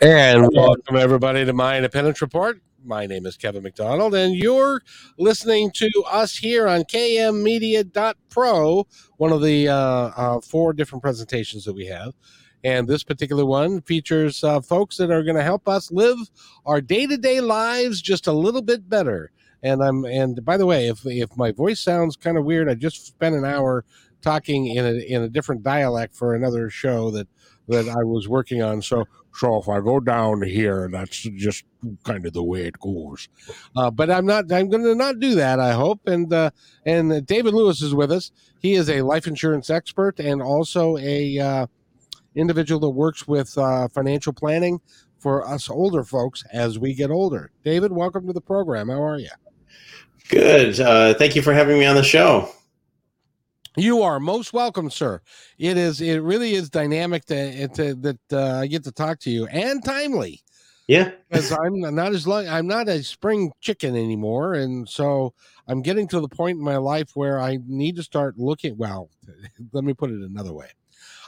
And welcome everybody to my Independence Report. My name is Kevin McDonald, and you're listening to us here on kmmedia.pro, one of the uh, uh, four different presentations that we have. And this particular one features uh, folks that are going to help us live our day-to-day lives just a little bit better. And I'm and by the way, if if my voice sounds kind of weird, I just spent an hour talking in a in a different dialect for another show that that I was working on. So, so if I go down here, that's just kind of the way it goes. Uh, but I'm not. I'm going to not do that. I hope. And uh, and David Lewis is with us. He is a life insurance expert and also a uh, individual that works with uh, financial planning for us older folks as we get older. David, welcome to the program. How are you? Good. Uh, thank you for having me on the show. You are most welcome, sir. It is. It really is dynamic to, to that uh, I get to talk to you and timely. Yeah, because I'm not as long. I'm not a spring chicken anymore, and so I'm getting to the point in my life where I need to start looking. Well, let me put it another way.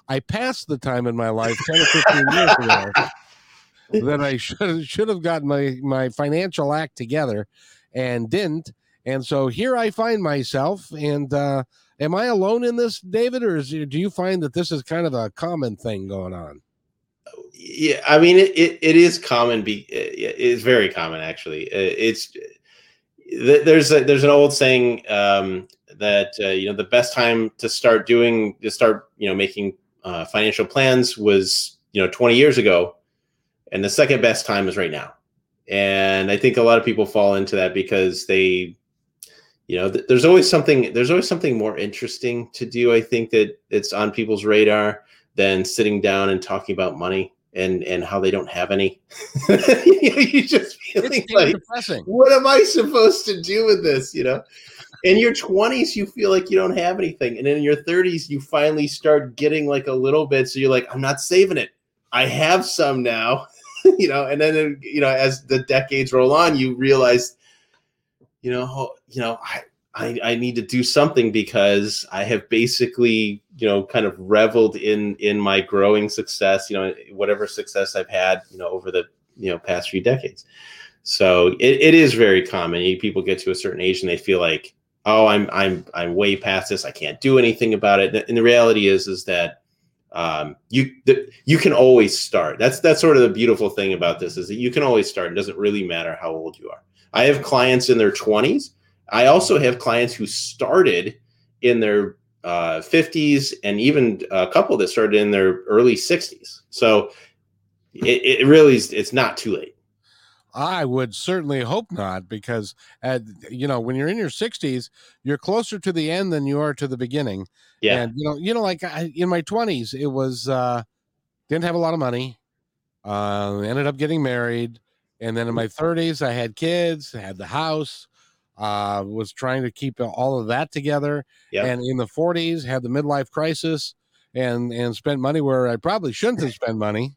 I passed the time in my life ten or fifteen years ago that I should should have gotten my my financial act together, and didn't. And so here I find myself, and uh, Am I alone in this, David, or is, do you find that this is kind of a common thing going on? Yeah, I mean, it, it, it is common. Be it's very common actually. It's there's a, there's an old saying um, that uh, you know the best time to start doing to start you know making uh, financial plans was you know 20 years ago, and the second best time is right now. And I think a lot of people fall into that because they you know th- there's always something there's always something more interesting to do i think that it's on people's radar than sitting down and talking about money and and how they don't have any. You just feeling like depressing. what am i supposed to do with this you know? In your 20s you feel like you don't have anything and in your 30s you finally start getting like a little bit so you're like i'm not saving it. I have some now. You know and then you know as the decades roll on you realize you know, you know, I, I, I need to do something because I have basically, you know, kind of reveled in in my growing success, you know, whatever success I've had, you know, over the you know past few decades. So it, it is very common. People get to a certain age and they feel like, oh, I'm I'm I'm way past this. I can't do anything about it. And the reality is is that um, you the, you can always start. That's that's sort of the beautiful thing about this is that you can always start. It doesn't really matter how old you are. I have clients in their 20s. I also have clients who started in their uh, 50s and even a couple that started in their early 60s. So it, it really is, it's not too late. I would certainly hope not, because at, you know when you're in your 60s, you're closer to the end than you are to the beginning. Yeah, and you know, you know, like I, in my 20s, it was uh, didn't have a lot of money, uh, ended up getting married, and then in my 30s, I had kids, had the house, uh, was trying to keep all of that together. Yep. And in the 40s, had the midlife crisis and and spent money where I probably shouldn't have spent money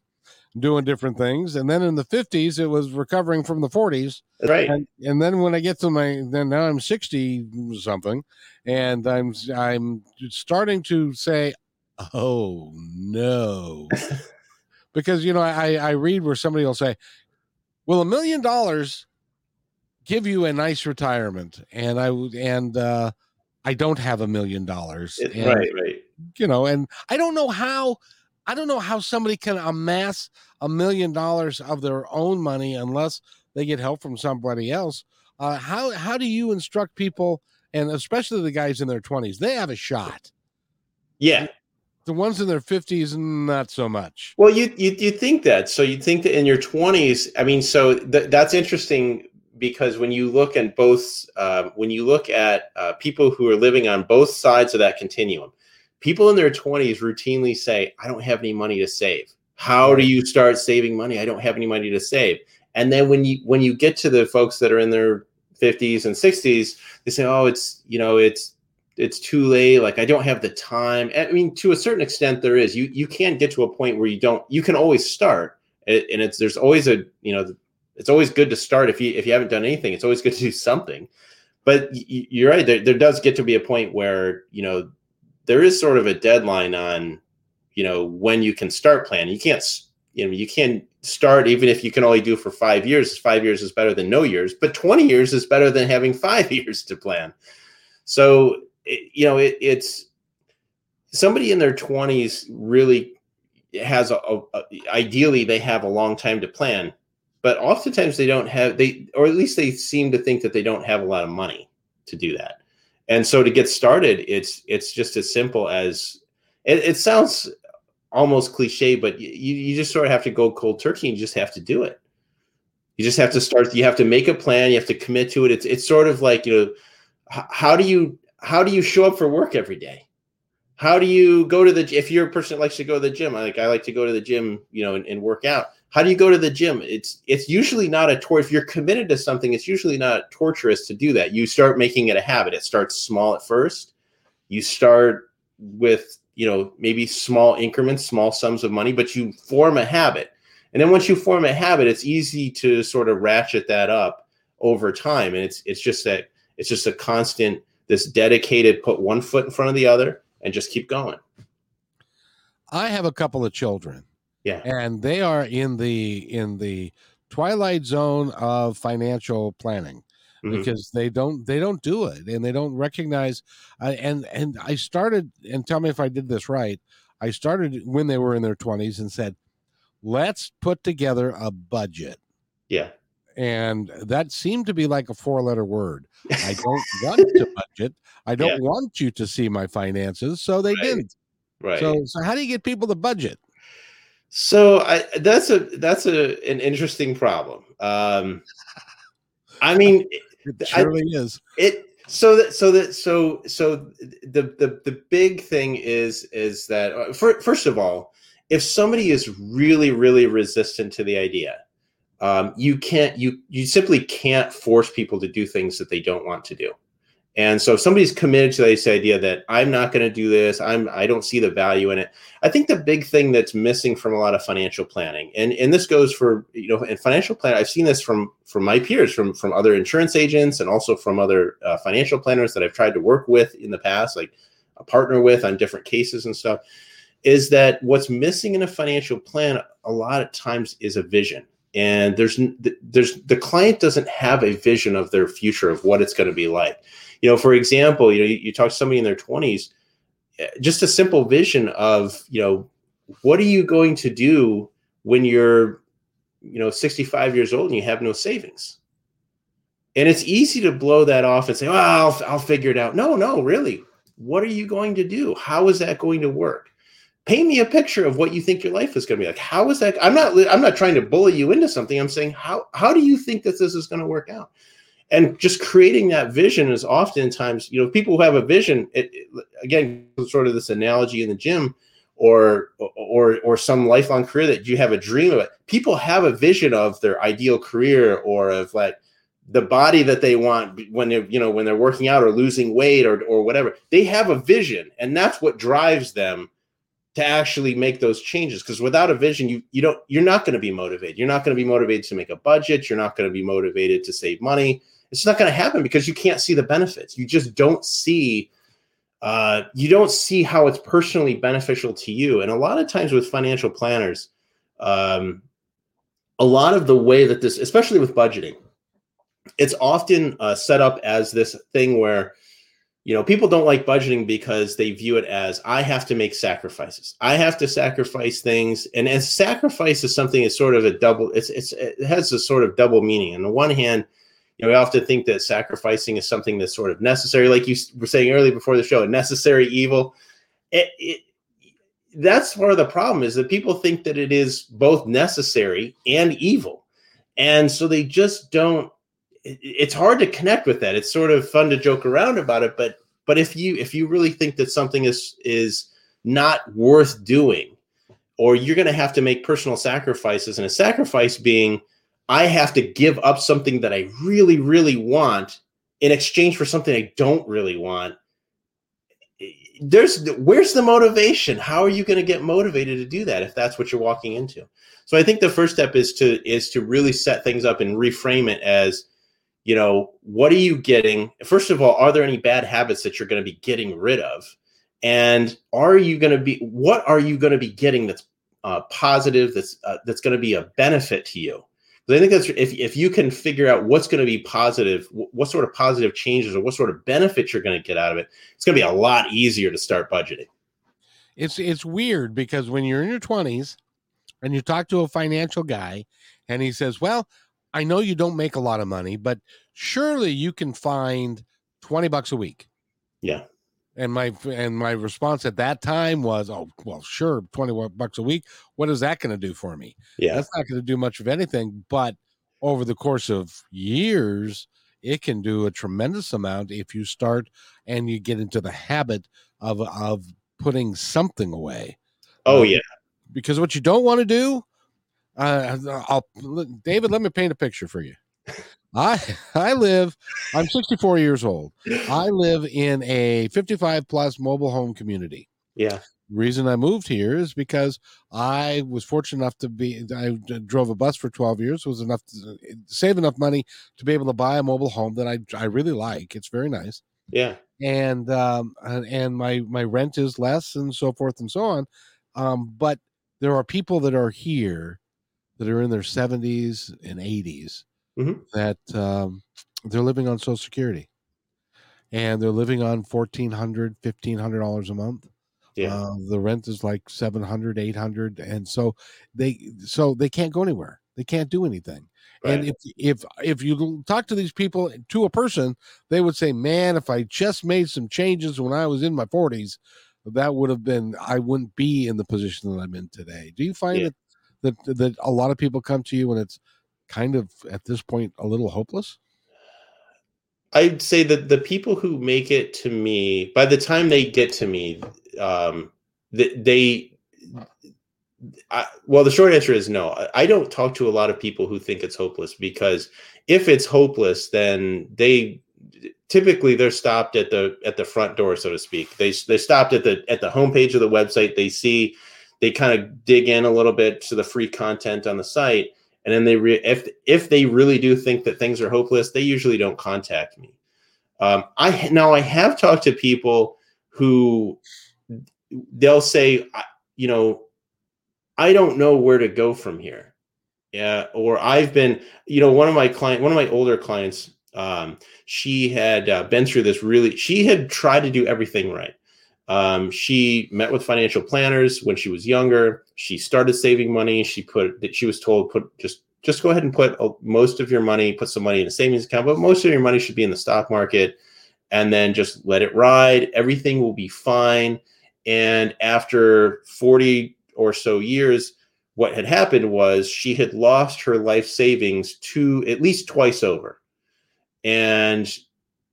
doing different things. And then in the 50s, it was recovering from the 40s. Right. And, and then when I get to my then now I'm 60 something, and I'm I'm starting to say, oh no. because you know I, I read where somebody will say well, a million dollars give you a nice retirement? And I would and uh, I don't have a million dollars. Right, right. You know, and I don't know how. I don't know how somebody can amass a million dollars of their own money unless they get help from somebody else. Uh, how how do you instruct people, and especially the guys in their twenties? They have a shot. Yeah, the ones in their 50s not so much well you you, you think that so you think that in your 20s i mean so th- that's interesting because when you look at both uh, when you look at uh, people who are living on both sides of that continuum people in their 20s routinely say, I don't have any money to save. How do you start saving money? I don't have any money to save. And then when you when you get to the folks that are in their 50s and 60s, they say, "Oh, it's you know, it's it's too late. Like I don't have the time." I mean, to a certain extent, there is. You you can't get to a point where you don't. You can always start, and it's there's always a you know, it's always good to start if you if you haven't done anything. It's always good to do something. But you're right. There, there does get to be a point where you know there is sort of a deadline on you know when you can start planning. You can't you know you can't start even if you can only do for five years five years is better than no years but 20 years is better than having five years to plan so it, you know it, it's somebody in their 20s really has a, a, ideally they have a long time to plan but oftentimes they don't have they or at least they seem to think that they don't have a lot of money to do that and so to get started it's it's just as simple as it, it sounds almost cliche, but you, you just sort of have to go cold turkey and just have to do it. You just have to start. You have to make a plan. You have to commit to it. It's it's sort of like you know, how do you how do you show up for work every day? How do you go to the if you're a person that likes to go to the gym? Like I like to go to the gym, you know, and, and work out. How do you go to the gym? It's it's usually not a tour. If you're committed to something, it's usually not torturous to do that. You start making it a habit. It starts small at first. You start with you know maybe small increments small sums of money but you form a habit and then once you form a habit it's easy to sort of ratchet that up over time and it's it's just that it's just a constant this dedicated put one foot in front of the other and just keep going i have a couple of children yeah. And they are in the in the twilight zone of financial planning mm-hmm. because they don't they don't do it and they don't recognize uh, and and I started and tell me if I did this right I started when they were in their 20s and said let's put together a budget. Yeah. And that seemed to be like a four letter word. I don't want to budget. I don't yeah. want you to see my finances. So they right. didn't. Right. so so how do you get people to budget so I, that's a that's a an interesting problem. Um, I mean, it surely I, is. It so that so that so so the the the big thing is is that uh, for, first of all, if somebody is really really resistant to the idea, um, you can't you you simply can't force people to do things that they don't want to do. And so if somebody's committed to this idea that I'm not going to do this, I'm I don't see the value in it. I think the big thing that's missing from a lot of financial planning, and and this goes for you know in financial planning, I've seen this from from my peers, from from other insurance agents, and also from other uh, financial planners that I've tried to work with in the past, like a partner with on different cases and stuff. Is that what's missing in a financial plan a lot of times is a vision and there's there's the client doesn't have a vision of their future of what it's going to be like you know, for example, you know, you, you talk to somebody in their 20s, eh, just a simple vision of, you know, what are you going to do when you're, you know, 65 years old and you have no savings? And it's easy to blow that off and say, well, I'll, I'll figure it out. No, no, really. What are you going to do? How is that going to work? Paint me a picture of what you think your life is going to be like. How is that? I'm not, I'm not trying to bully you into something. I'm saying, how, how do you think that this is going to work out? And just creating that vision is oftentimes you know people who have a vision it, it, again sort of this analogy in the gym or or or some lifelong career that you have a dream of it. People have a vision of their ideal career or of like the body that they want when they're you know when they're working out or losing weight or or whatever. They have a vision and that's what drives them to actually make those changes because without a vision you you don't you're not going to be motivated you're not going to be motivated to make a budget you're not going to be motivated to save money it's not going to happen because you can't see the benefits. You just don't see uh, you don't see how it's personally beneficial to you. And a lot of times with financial planners, um, a lot of the way that this, especially with budgeting, it's often uh, set up as this thing where you know people don't like budgeting because they view it as i have to make sacrifices i have to sacrifice things and as sacrifice is something is sort of a double it's, it's it has a sort of double meaning on the one hand you know, we often think that sacrificing is something that's sort of necessary, like you were saying earlier before the show, a necessary evil. It, it, that's part of the problem is that people think that it is both necessary and evil, and so they just don't. It, it's hard to connect with that. It's sort of fun to joke around about it, but but if you if you really think that something is is not worth doing or you're going to have to make personal sacrifices and a sacrifice being i have to give up something that i really really want in exchange for something i don't really want there's where's the motivation how are you going to get motivated to do that if that's what you're walking into so i think the first step is to is to really set things up and reframe it as you know what are you getting? First of all are there any bad habits that you're going to be getting rid of? And are you going to be what are you going to be getting that's uh, positive that's uh, that's going to be a benefit to you? Because I think that's if, if you can figure out what's going to be positive, what sort of positive changes or what sort of benefits you're going to get out of it, it's going to be a lot easier to start budgeting. It's it's weird because when you're in your 20s and you talk to a financial guy and he says, "Well, I know you don't make a lot of money, but surely you can find 20 bucks a week." Yeah. And my and my response at that time was, "Oh, well, sure, twenty bucks a week. What is that going to do for me? Yeah, that's not going to do much of anything. But over the course of years, it can do a tremendous amount if you start and you get into the habit of of putting something away. Oh um, yeah, because what you don't want to do, uh, I'll David, let me paint a picture for you. I I live. I'm 64 years old. I live in a 55 plus mobile home community. Yeah. Reason I moved here is because I was fortunate enough to be. I drove a bus for 12 years. Was enough to save enough money to be able to buy a mobile home that I I really like. It's very nice. Yeah. And um and, and my my rent is less and so forth and so on. Um, but there are people that are here that are in their 70s and 80s mm-hmm. that um, they're living on Social Security, and they're living on fourteen hundred, fifteen hundred dollars a month. Yeah, uh, the rent is like 700 800 and so they so they can't go anywhere they can't do anything right. and if if if you talk to these people to a person they would say man if i just made some changes when i was in my 40s that would have been i wouldn't be in the position that i'm in today do you find yeah. that that that a lot of people come to you and it's kind of at this point a little hopeless? I'd say that the people who make it to me, by the time they get to me, um, they, they I, well, the short answer is no. I don't talk to a lot of people who think it's hopeless because if it's hopeless, then they typically they're stopped at the at the front door, so to speak. They they stopped at the at the homepage of the website. They see they kind of dig in a little bit to the free content on the site, and then they re- if if they really do think that things are hopeless they usually don't contact me. Um, i now i have talked to people who they'll say you know i don't know where to go from here. Yeah or i've been you know one of my client one of my older clients um, she had uh, been through this really she had tried to do everything right um, she met with financial planners when she was younger. She started saving money. She put that she was told put just just go ahead and put most of your money, put some money in a savings account, but most of your money should be in the stock market, and then just let it ride. Everything will be fine. And after forty or so years, what had happened was she had lost her life savings to at least twice over, and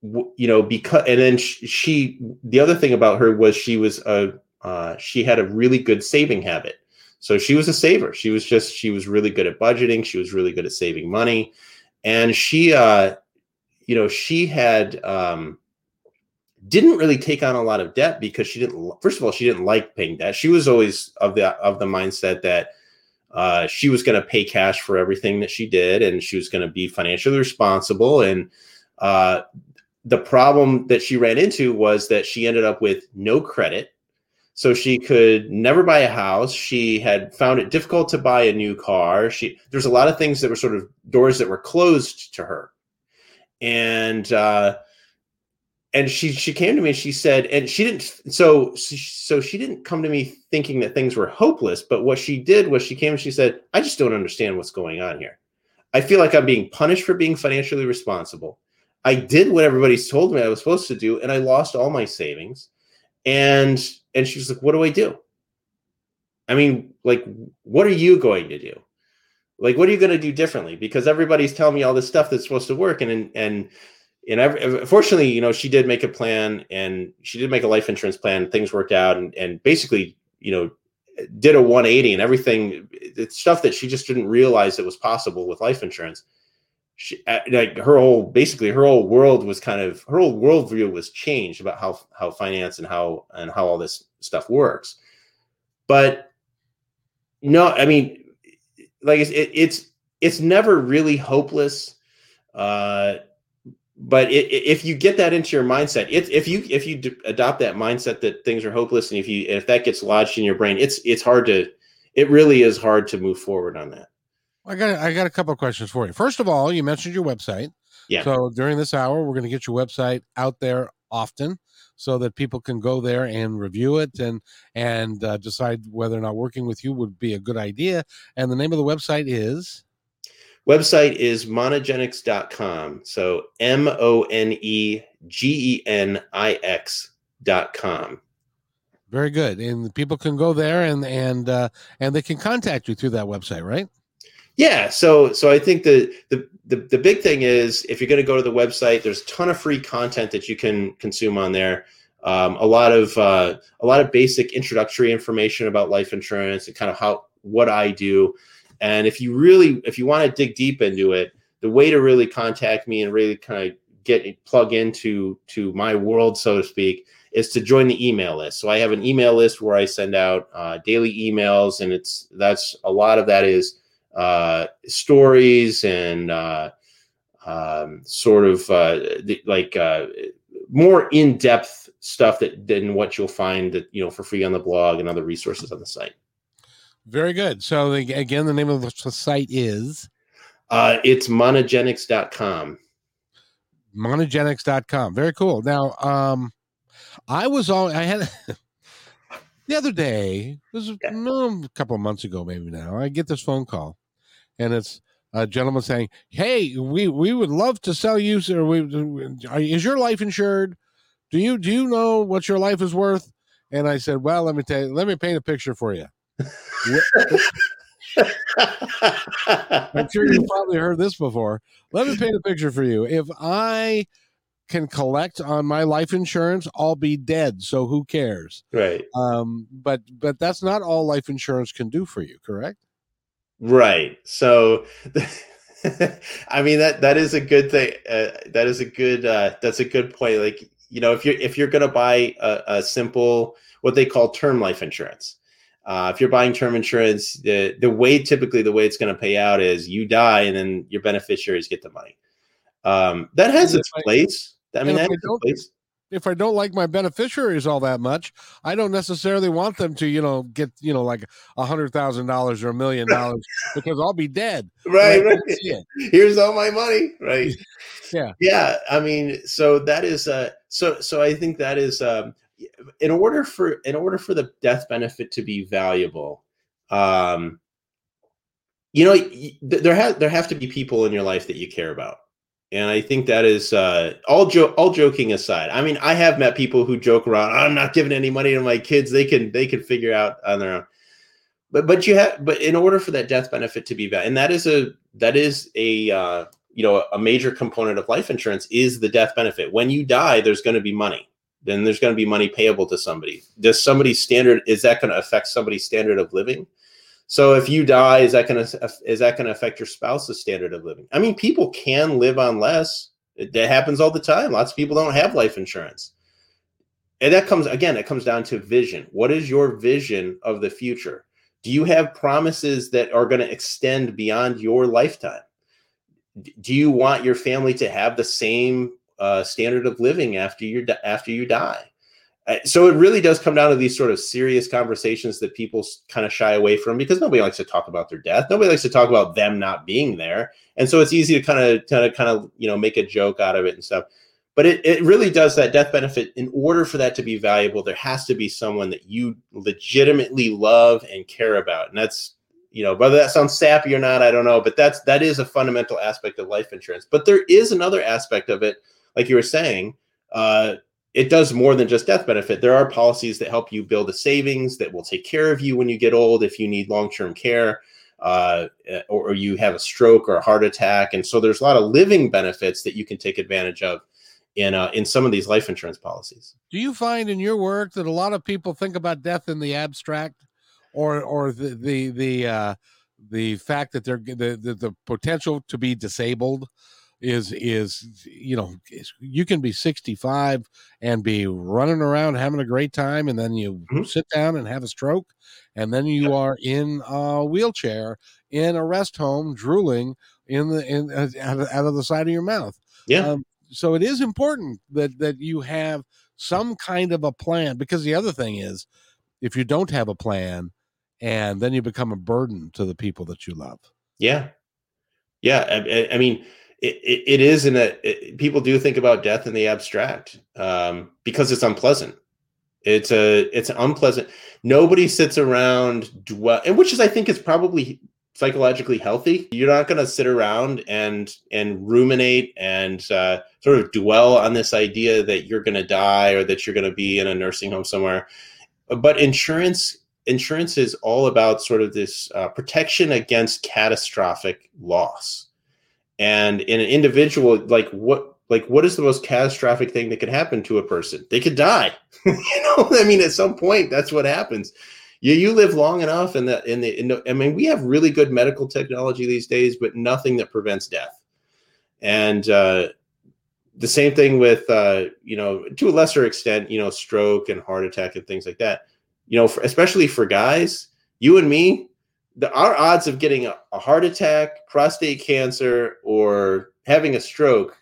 you know because and then she, the other thing about her was she was a uh, she had a really good saving habit. So she was a saver. She was just she was really good at budgeting. She was really good at saving money. And she uh you know she had um didn't really take on a lot of debt because she didn't first of all she didn't like paying debt. She was always of the of the mindset that uh, she was going to pay cash for everything that she did and she was going to be financially responsible. And uh, the problem that she ran into was that she ended up with no credit. So she could never buy a house. She had found it difficult to buy a new car. She there's a lot of things that were sort of doors that were closed to her. And uh and she she came to me and she said and she didn't so so she didn't come to me thinking that things were hopeless but what she did was she came and she said i just don't understand what's going on here i feel like i'm being punished for being financially responsible I did what everybody's told me I was supposed to do, and I lost all my savings. And and she was like, "What do I do?" I mean, like, what are you going to do? Like, what are you going to do differently? Because everybody's telling me all this stuff that's supposed to work, and and and every, fortunately, you know, she did make a plan and she did make a life insurance plan. Things worked out and, and basically, you know, did a 180 and everything. It's stuff that she just didn't realize it was possible with life insurance. She, uh, like her whole, basically her whole world was kind of, her whole worldview was changed about how, how finance and how, and how all this stuff works. But no, I mean, like it's, it, it's, it's never really hopeless. Uh, but it, if you get that into your mindset, if, if you if you d- adopt that mindset that things are hopeless, and if you if that gets lodged in your brain, it's it's hard to, it really is hard to move forward on that. I got I got a couple of questions for you. First of all, you mentioned your website. Yeah. So during this hour, we're going to get your website out there often, so that people can go there and review it and and uh, decide whether or not working with you would be a good idea. And the name of the website is Website is monegenix.com. So M O N E G E N I X.com. Very good. And people can go there and and uh, and they can contact you through that website, right? Yeah. So so I think the the the, the big thing is if you're going to go to the website, there's a ton of free content that you can consume on there. Um, a lot of uh, a lot of basic introductory information about life insurance and kind of how what I do. And if you really, if you want to dig deep into it, the way to really contact me and really kind of get plug into to my world, so to speak, is to join the email list. So I have an email list where I send out uh, daily emails, and it's that's a lot of that is uh, stories and uh, um, sort of uh, the, like uh, more in depth stuff that than what you'll find that you know for free on the blog and other resources on the site. Very good. So again, the name of the site is Uh, it's monegenix.com. monegenix.com. Very cool. Now, um, I was all I had the other day, this was Yeah. a couple of months ago, maybe now. I get this phone call, and it's a gentleman saying, "Hey, we we would love to sell you. Or we are, is your life insured? Do you do you know what your life is worth?" And I said, "Well, let me tell you, let me paint a picture for you." I'm sure you've probably heard this before. Let me paint a picture for you. If I can collect on my life insurance, I'll be dead. So who cares? right. Um, but but that's not all life insurance can do for you, correct? Right. So, I mean that that is a good thing. Uh, that is a good. Uh, that's a good point. Like you know, if you're if you're gonna buy a, a simple what they call term life insurance, uh, if you're buying term insurance, the the way typically the way it's going to pay out is you die and then your beneficiaries get the money. Um, that has And its I- place. I mean, that has its place. If I don't like my beneficiaries all that much, I don't necessarily want them to, you know, get you know like a hundred thousand dollars or a million dollars because I'll be dead. Right, right. don't see it. Here's all my money. Right. Yeah. Yeah. I mean, so that is uh so so I think that is um in order for in order for the death benefit to be valuable, um you know, there have there have to be people in your life that you care about. And I think that is uh, all jo- all joking aside. I mean, I have met people who joke around. I'm not giving any money to my kids. They can they can figure out on their own. But but you have but in order for that death benefit to be valid, and that is a that is a uh, you know a major component of life insurance is the death benefit. When you die, there's going to be money. Then there's going to be money payable to somebody. Does somebody's standard is that going to affect somebody's standard of living? So if you die, is that going to is that going to affect your spouse's standard of living? I mean, people can live on less. It, that happens all the time. Lots of people don't have life insurance, and that comes again. It comes down to vision. What is your vision of the future? Do you have promises that are going to extend beyond your lifetime? Do you want your family to have the same uh, standard of living after you after you die? Uh, so it really does come down to these sort of serious conversations that people kind of shy away from because nobody likes to talk about their death. Nobody likes to talk about them not being there, and so it's easy to kind of kind of kind of you know make a joke out of it and stuff. But it, it really does that death benefit. In order for that to be valuable, there has to be someone that you legitimately love and care about, and that's you know whether that sounds sappy or not, I don't know. But that's that is a fundamental aspect of life insurance. But there is another aspect of it, like you were saying. Uh, it does more than just death benefit. There are policies that help you build a savings that will take care of you when you get old if you need long term care, uh, or, or you have a stroke or a heart attack. And so there's a lot of living benefits that you can take advantage of in uh, in some of these life insurance policies. Do you find in your work that a lot of people think about death in the abstract, or or the the the uh, the fact that they're the, the the potential to be disabled is is you know you can be 65 and be running around having a great time and then you mm-hmm. sit down and have a stroke and then you are in a wheelchair in a rest home drooling in the in uh, out of the side of your mouth. Yeah. Um, so it is important that that you have some kind of a plan because the other thing is if you don't have a plan and then you become a burden to the people that you love. Yeah. Yeah i, I mean it, it is in a people do think about death in the abstract um, because it's unpleasant. It's a it's unpleasant. Nobody sits around dwell, and which is I think is probably psychologically healthy. You're not going to sit around and and ruminate and uh, sort of dwell on this idea that you're going to die or that you're going to be in a nursing home somewhere. But insurance insurance is all about sort of this uh, protection against catastrophic loss and in an individual like what like what is the most catastrophic thing that could happen to a person? They could die. You know i mean at some point that's what happens. You you live long enough and that in the in the, i mean we have really good medical technology these days but nothing that prevents death. And uh the same thing with uh you know to a lesser extent you know stroke and heart attack and things like that. You know for, especially for guys you and me the our odds of getting a, a, heart attack, prostate cancer, or having a stroke.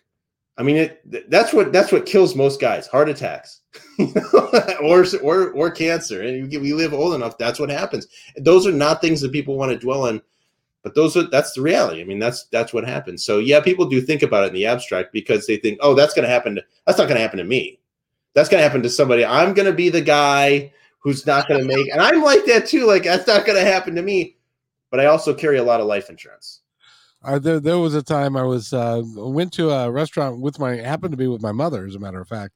I mean, it, that's what that's what kills most guys: heart attacks, or or or cancer. And we live old enough. That's what happens. Those are not things that people want to dwell on, but those are that's the reality. I mean, that's that's what happens. So yeah, people do think about it in the abstract because they think, oh, that's going to happen. To, that's not going to happen to me. That's going to happen to somebody. I'm going to be the guy who's not going to make. And I'm like that too. Like that's not going to happen to me but I also carry a lot of life insurance. Uh, there, there was a time I was uh, went to a restaurant with my happened to be with my mother, as a matter of fact,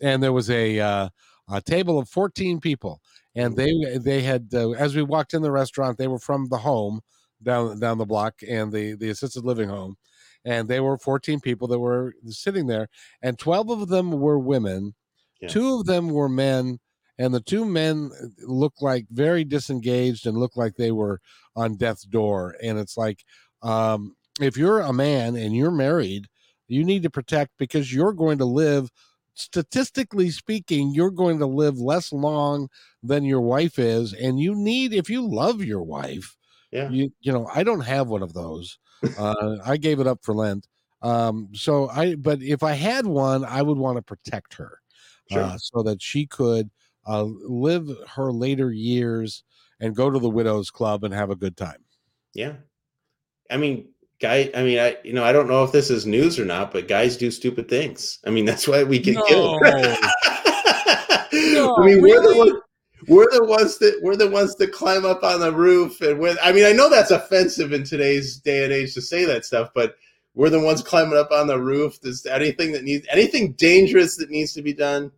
and there was a uh, a table of fourteen people, and they they had uh, as we walked in the restaurant, they were from the home down down the block and the the assisted living home, and they were fourteen people that were sitting there, and twelve of them were women, yeah. two of them were men, and the two men looked like very disengaged and looked like they were on death's door. And it's like, um, if you're a man and you're married, you need to protect because you're going to live statistically speaking, you're going to live less long than your wife is. And you need, if you love your wife, yeah. you, you know, I don't have one of those. Uh, I gave it up for Lent. Um, so I, but if I had one, I would want to protect her sure. uh, so that she could uh, live her later years and go to the widows club and have a good time. Yeah. I mean, guy, I mean, I, you know, I don't know if this is news or not, but guys do stupid things. I mean, that's why we get no. killed. no, I mean, really? we're the ones, we're the ones that we're the ones that climb up on the roof and with I mean, I know that's offensive in today's day and age to say that stuff, but we're the ones climbing up on the roof. There's anything that needs anything dangerous that needs to be done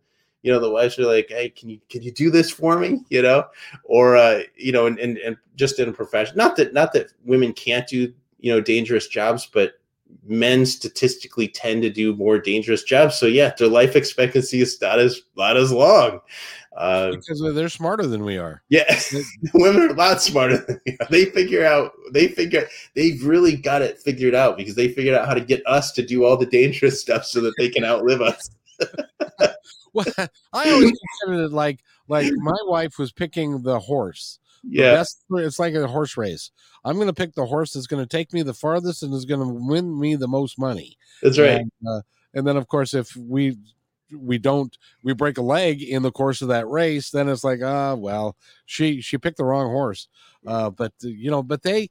you know the wives are like hey can you can you do this for me you know or uh you know and and, and just in a profession not that not that women can't do you know dangerous jobs but men statistically tend to do more dangerous jobs so yeah their life expectancy is not as not as long uh, because they're smarter than we are. Yeah, women are a lot smarter than we are. They figure out. They figure. They've really got it figured out because they figured out how to get us to do all the dangerous stuff so that they can outlive us. well, I always considered it like like my wife was picking the horse. Yeah, it's like a horse race. I'm going to pick the horse that's going to take me the farthest and is going to win me the most money. That's right. And, uh, and then, of course, if we we don't we break a leg in the course of that race, then it's like, ah, uh, well, she she picked the wrong horse. Uh, but you know, but they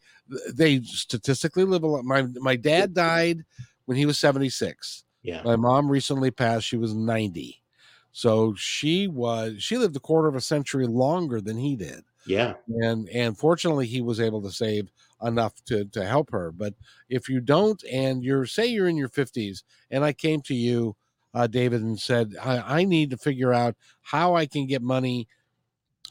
they statistically live a lot. My my dad died when he was 76. Yeah. My mom recently passed. She was 90. So she was she lived a quarter of a century longer than he did. Yeah. And and fortunately he was able to save enough to to help her. But if you don't and you're say you're in your 50s and I came to you uh, David and said I, I need to figure out how I can get money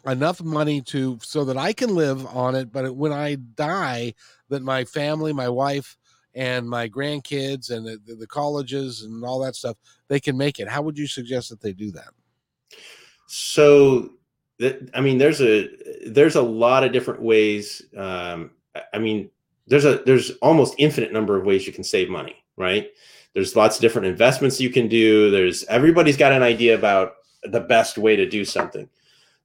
enough money to so that I can live on it but when I die that my family, my wife and my grandkids and the, the colleges and all that stuff, they can make it. How would you suggest that they do that? So, that, I mean, there's a there's a lot of different ways. Um, I mean, there's a there's almost infinite number of ways you can save money, right? There's lots of different investments you can do. There's everybody's got an idea about the best way to do something.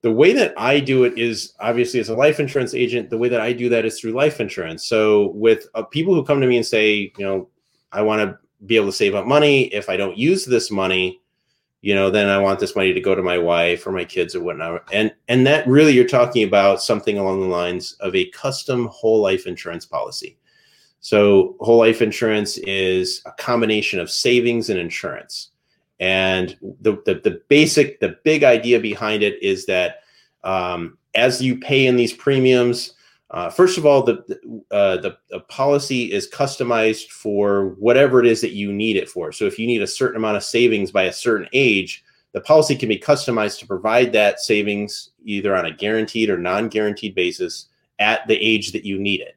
The way that I do it is obviously as a life insurance agent. The way that I do that is through life insurance. So with uh, people who come to me and say, you know, I want to be able to save up money. If I don't use this money, you know, then I want this money to go to my wife or my kids or whatnot. And and that really you're talking about something along the lines of a custom whole life insurance policy. So whole life insurance is a combination of savings and insurance. And the, the, the basic, the big idea behind it is that um, as you pay in these premiums, uh, first of all, the uh, the, the policy is customized for whatever it is that you need it for. So if you need a certain amount of savings by a certain age, the policy can be customized to provide that savings either on a guaranteed or non-guaranteed basis at the age that you need it.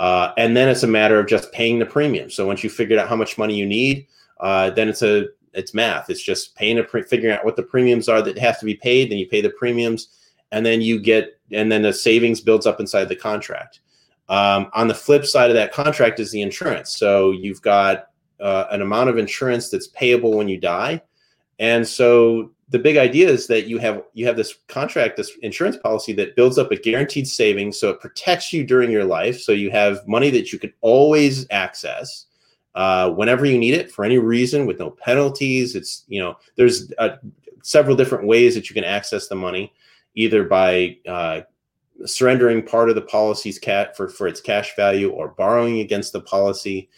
Uh, and then it's a matter of just paying the premium. So once you figured out how much money you need, uh, then it's a it's math. It's just paying a pre- figuring out what the premiums are that have to be paid. Then you pay the premiums, and then you get and then the savings builds up inside the contract. Um, on the flip side of that contract is the insurance. So you've got uh, an amount of insurance that's payable when you die, and so the big idea is that you have you have this contract, this insurance policy that builds up a guaranteed savings, so it protects you during your life. So you have money that you can always access uh, whenever you need it for any reason with no penalties. It's you know there's uh, several different ways that you can access the money, either by uh, surrendering part of the policy's cat for for its cash value or borrowing against the policy.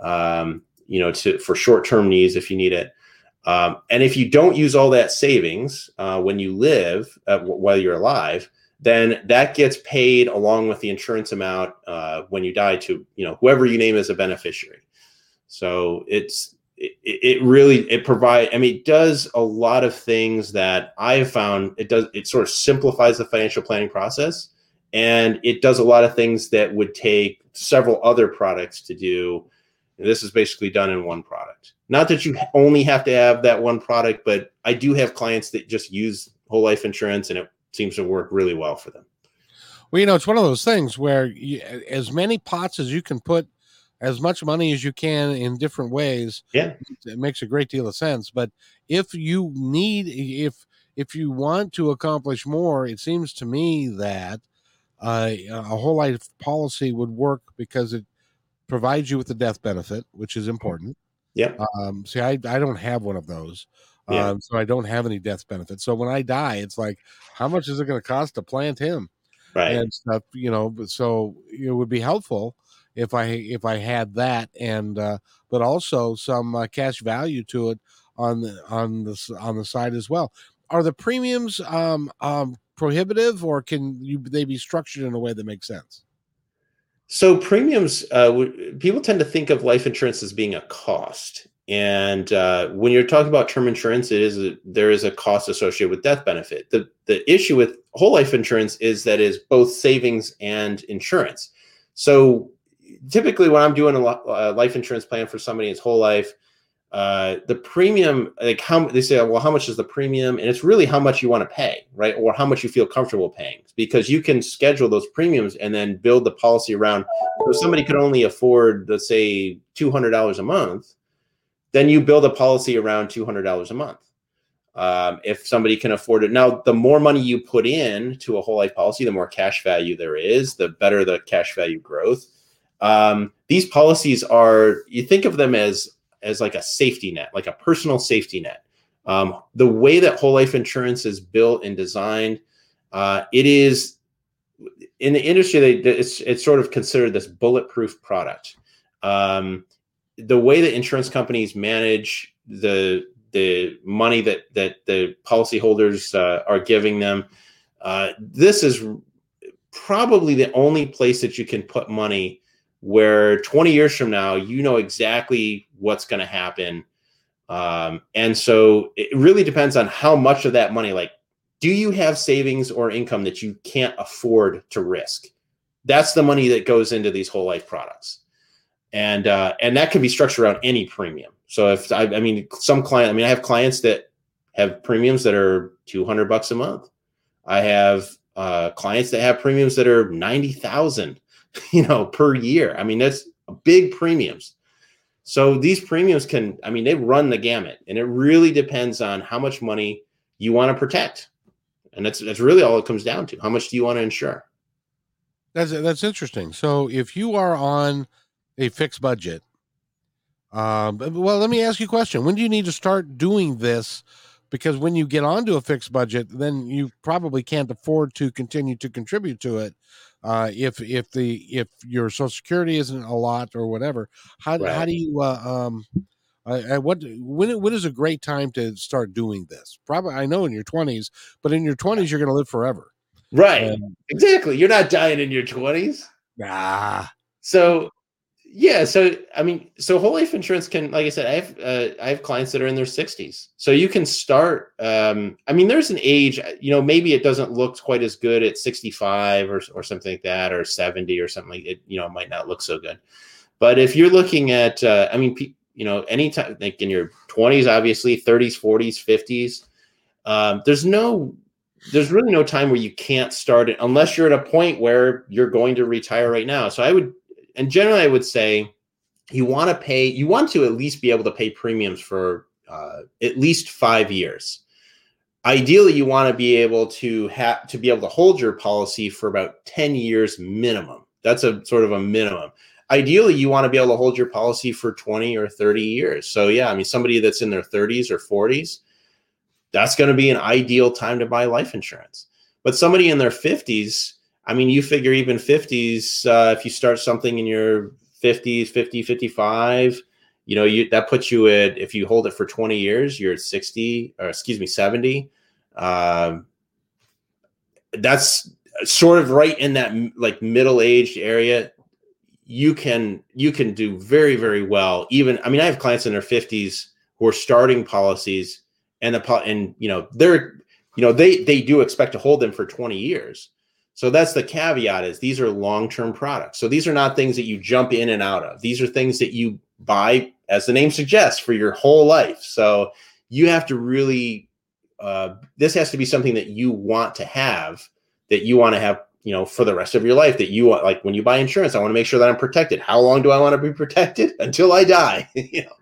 Um, you know, to for short term needs if you need it. Um, and if you don't use all that savings uh, when you live uh, while you're alive, then that gets paid along with the insurance amount uh, when you die to you know whoever you name as a beneficiary. So it's it, it really it provide I mean it does a lot of things that I have found it does it sort of simplifies the financial planning process and it does a lot of things that would take several other products to do. And this is basically done in one product. Not that you only have to have that one product, but I do have clients that just use whole life insurance and it seems to work really well for them. Well, you know, it's one of those things where you, as many pots as you can put as much money as you can in different ways. Yeah. It makes a great deal of sense. But if you need, if, if you want to accomplish more, it seems to me that uh, a whole life policy would work because it provides you with a death benefit, which is important. Yeah. Um, see, I, I don't have one of those. Yeah. Um, so I don't have any death benefits. So when I die, it's like, how much is it going to cost to plant him? Right. And stuff, you know, so it would be helpful if I if I had that, and uh, but also some uh, cash value to it on the on the on the side as well. Are the premiums um, um, prohibitive, or can you they be structured in a way that makes sense? So premiums, uh, people tend to think of life insurance as being a cost, and uh, when you're talking about term insurance, it is a, there is a cost associated with death benefit. the The issue with whole life insurance is that is both savings and insurance. So typically when I'm doing a life insurance plan for somebody his whole life, uh, the premium, like how they say, well, how much is the premium? And it's really how much you want to pay, right? Or how much you feel comfortable paying, because you can schedule those premiums and then build the policy around. So somebody could only afford, let's say, two hundred dollars a month, then you build a policy around two hundred dollars a month. Um, if somebody can afford it now, the more money you put in to a whole life policy, the more cash value there is, the better the cash value growth um, these policies are you think of them as as like a safety net, like a personal safety net. Um, the way that whole life insurance is built and designed, uh, it is in the industry. They, it's it's sort of considered this bulletproof product. Um, the way that insurance companies manage the the money that that the policyholders uh, are giving them, uh, this is probably the only place that you can put money where 20 years from now you know exactly what's going to happen um, and so it really depends on how much of that money like do you have savings or income that you can't afford to risk that's the money that goes into these whole life products and uh, and that can be structured around any premium. So if I, I mean some client, I mean I have clients that have premiums that are two hundred bucks a month. I have uh, clients that have premiums that are ninety thousand, you know, per year. I mean that's big premiums. So these premiums can, I mean, they run the gamut, and it really depends on how much money you want to protect, and that's that's really all it comes down to. How much do you want to insure? That's that's interesting. So if you are on a fixed budget, um, well, let me ask you a question: When do you need to start doing this? Because when you get onto a fixed budget, then you probably can't afford to continue to contribute to it uh, if if the if your social security isn't a lot or whatever how, right. how do you uh, um I, what when when is a great time to start doing this? Probably i know in your 20s but in your 20s you're going to live forever. Right. Um, exactly. You're not dying in your 20s ah so yeah, so I mean, so whole life insurance can, like I said, I have uh, I have clients that are in their 60s, so you can start. Um, I mean, there's an age, you know, maybe it doesn't look quite as good at 65 or or something like that, or 70 or something like it. You know, it might not look so good, but if you're looking at, uh, I mean, you know, anytime like in your 20s, obviously 30s, 40s, 50s, um, there's no there's really no time where you can't start it unless you're at a point where you're going to retire right now. So I would and generally, I would say you want to pay, you want to at least be able to pay premiums for uh, at least five years. Ideally, you want to be able to have to be able to hold your policy for about 10 years minimum. That's a sort of a minimum. Ideally, you want to be able to hold your policy for 20 or 30 years. So, yeah, I mean, somebody that's in their 30s or 40s, that's going to be an ideal time to buy life insurance. But somebody in their 50s, I mean, you figure even 50s, uh, if you start something in your 50s, 50, 55, you know, you that puts you at if you hold it for 20 years, you're at 60 or excuse me, 70. Um, that's sort of right in that like middle-aged area. You can you can do very very well. Even I mean, I have clients in their 50s who are starting policies, and the and you know they're you know they they do expect to hold them for 20 years so that's the caveat is these are long-term products. So these are not things that you jump in and out of. These are things that you buy, as the name suggests, for your whole life. So you have to really, uh, this has to be something that you want to have, that you want to have, you know, for the rest of your life. That you want, like when you buy insurance, I want to make sure that I'm protected. How long do I want to be protected until I die? you know.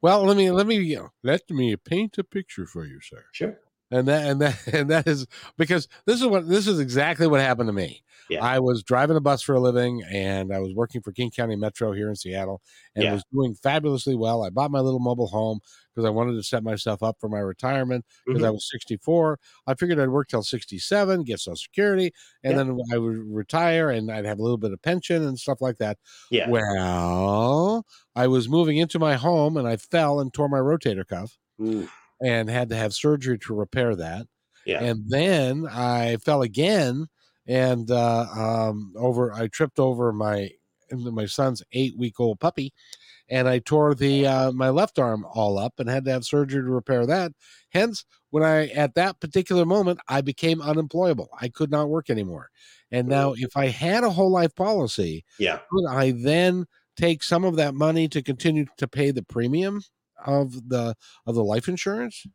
Well, let me let me you know, let me paint a picture for you, sir. Sure and that and that and that is because this is what this is exactly what happened to me. Yeah. I was driving a bus for a living and I was working for King County Metro here in Seattle and yeah. was doing fabulously well. I bought my little mobile home because I wanted to set myself up for my retirement because mm-hmm. I was 64. I figured I'd work till 67, get Social Security, and yeah. then I would retire and I'd have a little bit of pension and stuff like that. Yeah. Well, I was moving into my home and I fell and tore my rotator cuff. Ooh and had to have surgery to repair that. Yeah. And then I fell again and uh, um, over I tripped over my my son's eight week old puppy and I tore the uh, my left arm all up and had to have surgery to repair that. Hence, when I at that particular moment I became unemployable. I could not work anymore. And now, if I had a whole life policy, yeah, could I then take some of that money to continue to pay the premium? Of the of the life insurance?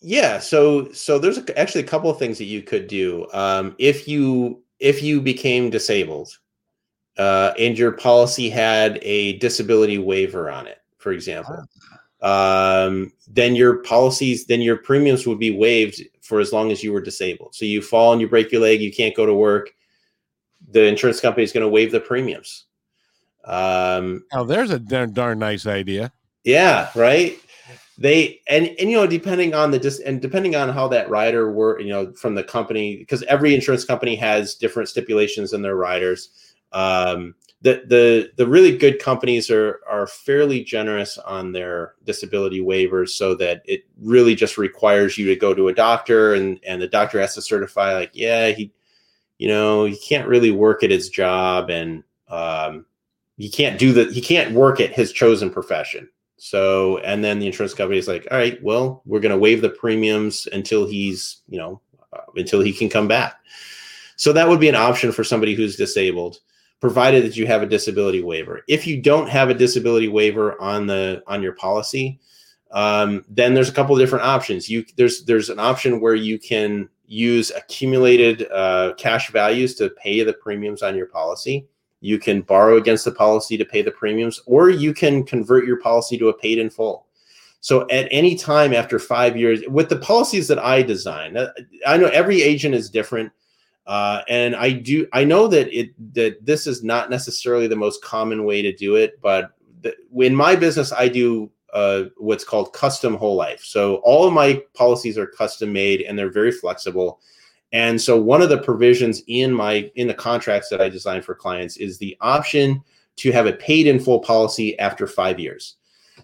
Yeah, so so there's a, actually a couple of things that you could do um, if you if you became disabled uh, and your policy had a disability waiver on it, for example. Ah. Um, then your policies, then your premiums would be waived for as long as you were disabled. So you fall and you break your leg, you can't go to work. The insurance company is going to waive the premiums. Um, oh, there's a darn, darn nice idea. Yeah, right. They and and you know depending on the just and depending on how that rider were you know from the company because every insurance company has different stipulations in their riders. Um, the the the really good companies are are fairly generous on their disability waivers so that it really just requires you to go to a doctor and and the doctor has to certify like yeah he you know he can't really work at his job and um, he can't do the he can't work at his chosen profession so, and then the insurance company is like, all right, well, we're going to waive the premiums until he's, you know, uh, until he can come back. So that would be an option for somebody who's disabled. provided that you have a disability waiver. If you don't have a disability waiver on the on your policy, um, then there's a couple of different options. You there's there's an option where you can use accumulated uh, cash values to pay the premiums on your policy. You can borrow against the policy to pay the premiums, or you can convert your policy to a paid in full. So at any time after five years, with the policies that I design, uh, I know every agent is different. Uh, and I do I know that it that this is not necessarily the most common way to do it, but the, in my business I do uh, what's called custom whole life. So all of my policies are custom made and they're very flexible. And so one of the provisions in my in the contracts that I design for clients is the option to have a paid in full policy after five years.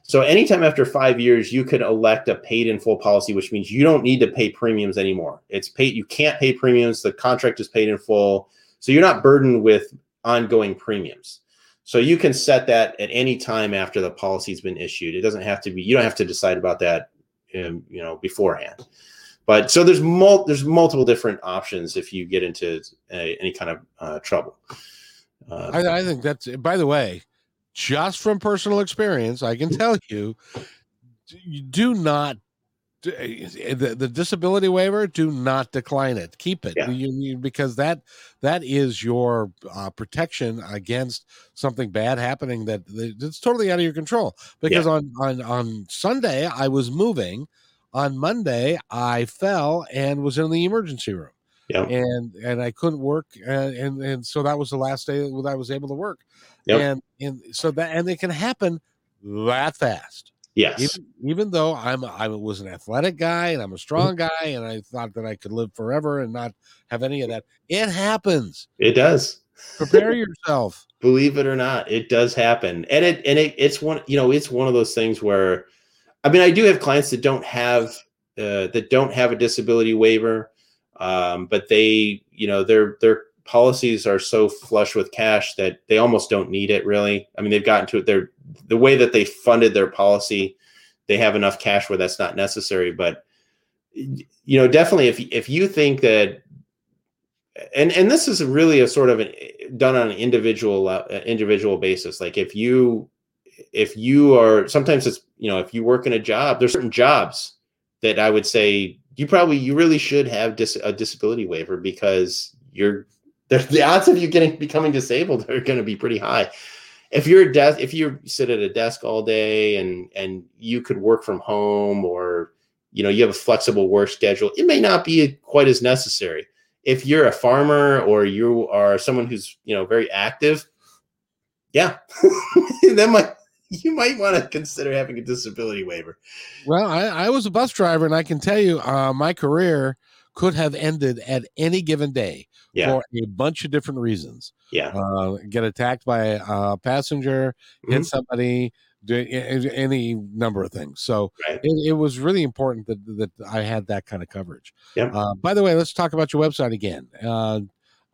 So anytime after five years, you could elect a paid in full policy, which means you don't need to pay premiums anymore. It's paid, you can't pay premiums. The contract is paid in full. So you're not burdened with ongoing premiums. So you can set that at any time after the policy's been issued. It doesn't have to be, you don't have to decide about that, um, you know, beforehand. But so there's mul- there's multiple different options if you get into a, any kind of uh, trouble. Uh, I, I think that's, by the way, just from personal experience, I can tell you, you do not eh, the, the disability waiver do not decline it keep it yeah. you, you, because that that is your uh, protection against something bad happening that it's totally out of your control because yeah. on on on sunday i was moving on monday i fell and was in the emergency room yeah. and and i couldn't work and, and and so that was the last day that i was able to work Yep. And and so that and it can happen that fast. Yes. Even, even, though I'm I was an athletic guy and I'm a mm-hmm. strong guy and I thought that I could live forever and not have any of that, it happens. It does. Prepare yourself. Believe it or not, it does happen. And it and it, it's one you know it's one of those things where, I mean, I do have clients that don't have uh, that don't have a disability waiver, um, but they you know they're they're policies are so flush with cash that they almost don't need it really. I mean, they've gotten to it. They're the way that they funded their policy, they have enough cash where that's not necessary. But you know, definitely if if you think that, and and this is really a sort of an done on an individual uh, individual basis. Like if you if you are sometimes it's you know if you work in a job, there's certain jobs that I would say you probably you really should have dis- a disability waiver because you're there's the odds of you getting becoming disabled are going to be pretty high. If you're a desk, if you sit at a desk all day and and you could work from home or you know you have a flexible work schedule, it may not be quite as necessary. If you're a farmer or you are someone who's you know very active, yeah, that might you might want to consider having a disability waiver. Well, I, I was a bus driver, and I can tell you, uh, my career could have ended at any given day yeah. for a bunch of different reasons. Yeah. Uh, get attacked by a passenger, mm-hmm. hit somebody, do any number of things. So right. it, it, was really important that that I had that kind of coverage. Yeah. Uh, by the way, let's talk about your website again. Uh,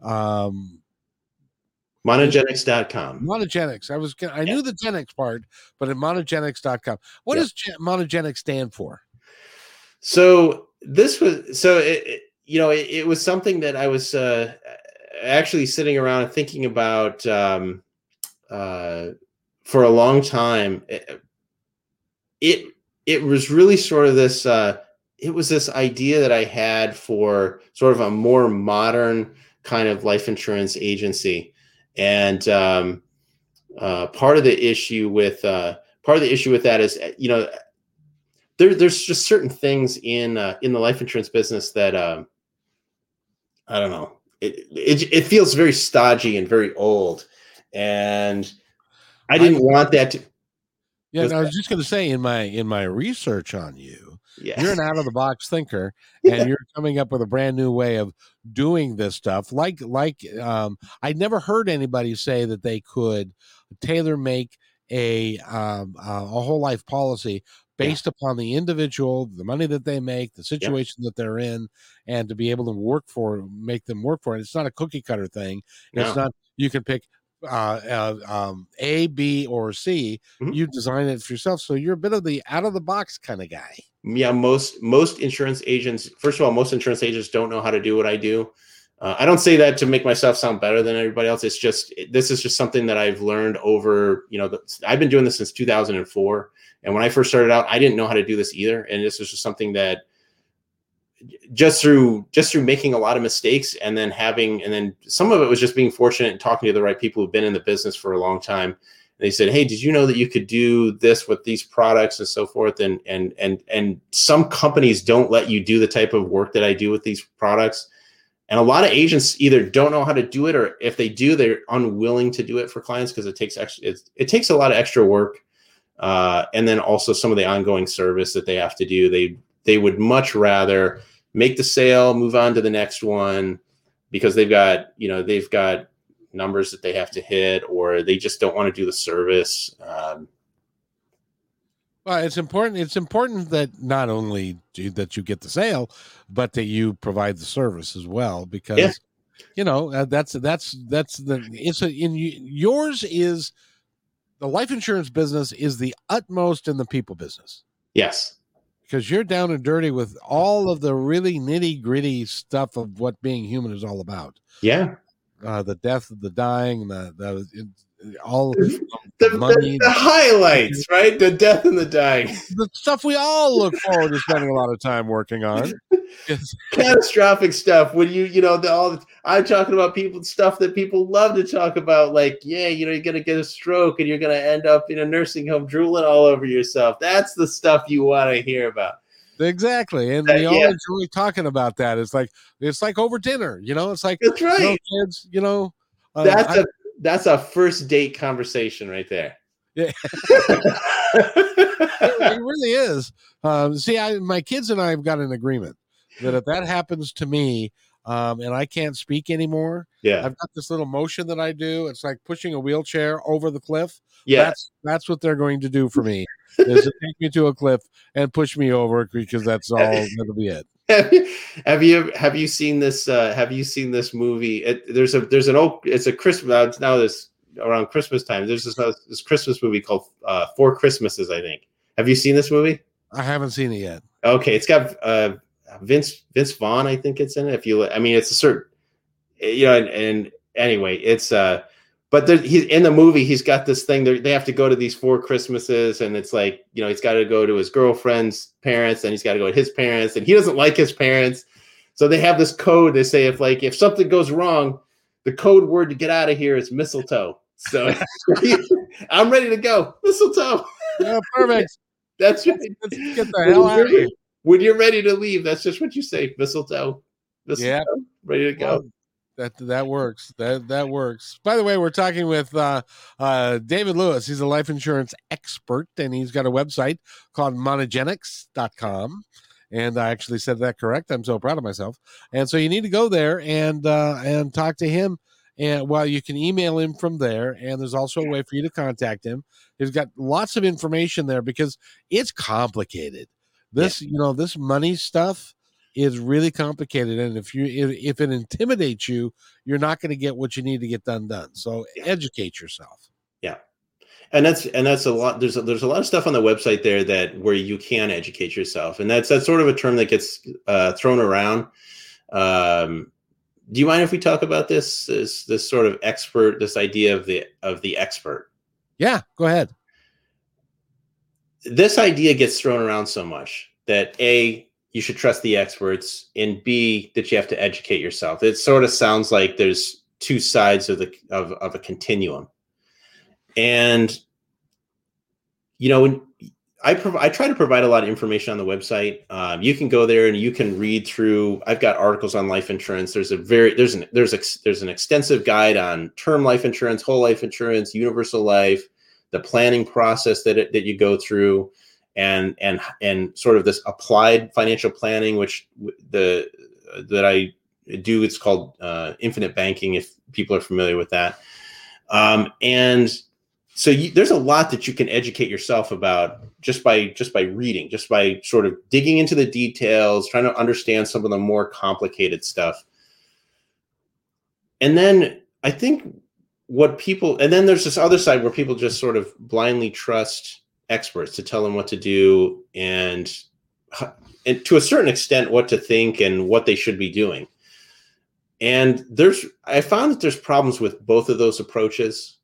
um, Monegenix.com. Monegenix. I was I yeah. knew the Genix part, but at monegenix.com. What yeah. does Monegenix stand for? So this was so it, you know, it, it, was something that I was uh, actually sitting around and thinking about um, uh, for a long time. It it was really sort of this. Uh, it was this idea that I had for sort of a more modern kind of life insurance agency, and um, uh, part of the issue with uh, part of the issue with that is you know there, there's just certain things in uh, in the life insurance business that um, I don't know. It, it it feels very stodgy and very old, and I didn't I, want that to. Yeah, I was just going to say in my in my research on you, yeah. you're an out of the box thinker, and you're coming up with a brand new way of doing this stuff. Like like um, I never heard anybody say that they could tailor make a um, uh, a whole life policy based yeah. upon the individual, the money that they make, the situation yeah. that they're in, and to be able to work for, make them work for it. It's not a cookie cutter thing. It's not you can pick uh, uh, um, A, B, or C. Mm-hmm. You design it for yourself, so you're a bit of the out of the box kind of guy. Yeah, most most insurance agents. First of all, most insurance agents don't know how to do what I do. uh, I don't say that to make myself sound better than everybody else. It's just this is just something that I've learned over. You know, the, I've been doing this since 2004, and when I first started out, I didn't know how to do this either. And this is just something that just through just through making a lot of mistakes and then having and then some of it was just being fortunate and talking to the right people who've been in the business for a long time. And they said hey did you know that you could do this with these products and so forth? And and and and some companies don't let you do the type of work that i do with these products. And a lot of agents either don't know how to do it or if they do they're unwilling to do it for clients because it takes extra it, it takes a lot of extra work uh, and then also some of the ongoing service that they have to do. They they would much rather make the sale, move on to the next one because they've got, you know, they've got numbers that they have to hit or they just don't want to do the service. Um, well, it's important. It's important that not only do, that you get the sale, but that you provide the service as well, because yeah. you know uh, that's that's that's the it's a, in yours is the life insurance business is the utmost in the people business. Yes, because you're down and dirty with all of the really nitty gritty stuff of what being human is all about. Yeah. Uh, the death, of the dying, the, the all the, the, the, the, highlights, right? The death and the dying, the stuff we all look forward to spending a lot of time working on. Catastrophic stuff. When you, you know, the, all the, I'm talking about people stuff that people love to talk about, like, yeah, you know, you're gonna get a stroke and you're gonna end up in a nursing home drooling all over yourself. That's the stuff you want to hear about. Exactly, and we all yeah. enjoy talking about that. It's like it's like over dinner, you know. It's like that's right, you know, kids. You know, uh, that's I, a that's a first date conversation right there. Yeah, it, really is. Um, see, I, my kids and I have got an agreement that if that happens to me, um, and I can't speak anymore. Yeah, I've got this little motion that I do. It's like pushing a wheelchair over the cliff. Yeah, that's that's what they're going to do for me. is to take me to a cliff and push me over because that's all that'll be it have you have you seen this uh have you seen this movie? It, there's a there's an old it's a christmas now this around christmas time there's this uh, this christmas movie called uh four christmases i think. Have you seen this movie? I haven't seen it yet. Okay it's got uh vince vince vaughn i think it's in it if you i mean it's a certain you know and, and anyway it's uh but there, he's in the movie. He's got this thing. They have to go to these four Christmases, and it's like you know he's got to go to his girlfriend's parents, and he's got to go to his parents, and he doesn't like his parents. So they have this code. They say if like if something goes wrong, the code word to get out of here is mistletoe. So I'm ready to go. Mistletoe. Yeah, perfect. that's right. Let's get the hell out of here. When you're ready to leave, that's just what you say. Mistletoe. mistletoe yeah. Ready to go. Well, that that works. That that works. By the way, we're talking with uh, uh, David Lewis. He's a life insurance expert, and he's got a website called monegenix.com. And I actually said that correct. I'm so proud of myself. And so you need to go there and uh, and talk to him. And well, you can email him from there. And there's also a way for you to contact him. He's got lots of information there because it's complicated. This, yeah. you know, this money stuff is really complicated and if you if, if it intimidates you you're not going to get what you need to get done done. So educate yourself. Yeah. And that's and that's a lot there's a, there's a lot of stuff on the website there that where you can educate yourself and that's that's sort of a term that gets uh, thrown around. Um, do you mind if we talk about this this this sort of expert this idea of the of the expert? Yeah go ahead. This idea gets thrown around so much that a you should trust the experts and b that you have to educate yourself it sort of sounds like there's two sides of the of, of a continuum and you know when I, prov- I try to provide a lot of information on the website. Um, you can go there and you can read through. I've got articles on life insurance. There's a very there's an there's a there's an extensive guide on term life insurance, whole life insurance, universal life, the planning process that it, that you go through and and and sort of this applied financial planning, which the that I do. It's called uh, infinite banking. If people are familiar with that, um, and so you, there's a lot that you can educate yourself about just by just by reading, just by sort of digging into the details, trying to understand some of the more complicated stuff. And then I think what people and then there's this other side where people just sort of blindly trust experts to tell them what to do and and to a certain extent what to think and what they should be doing And there's I found that there's problems with both of those approaches.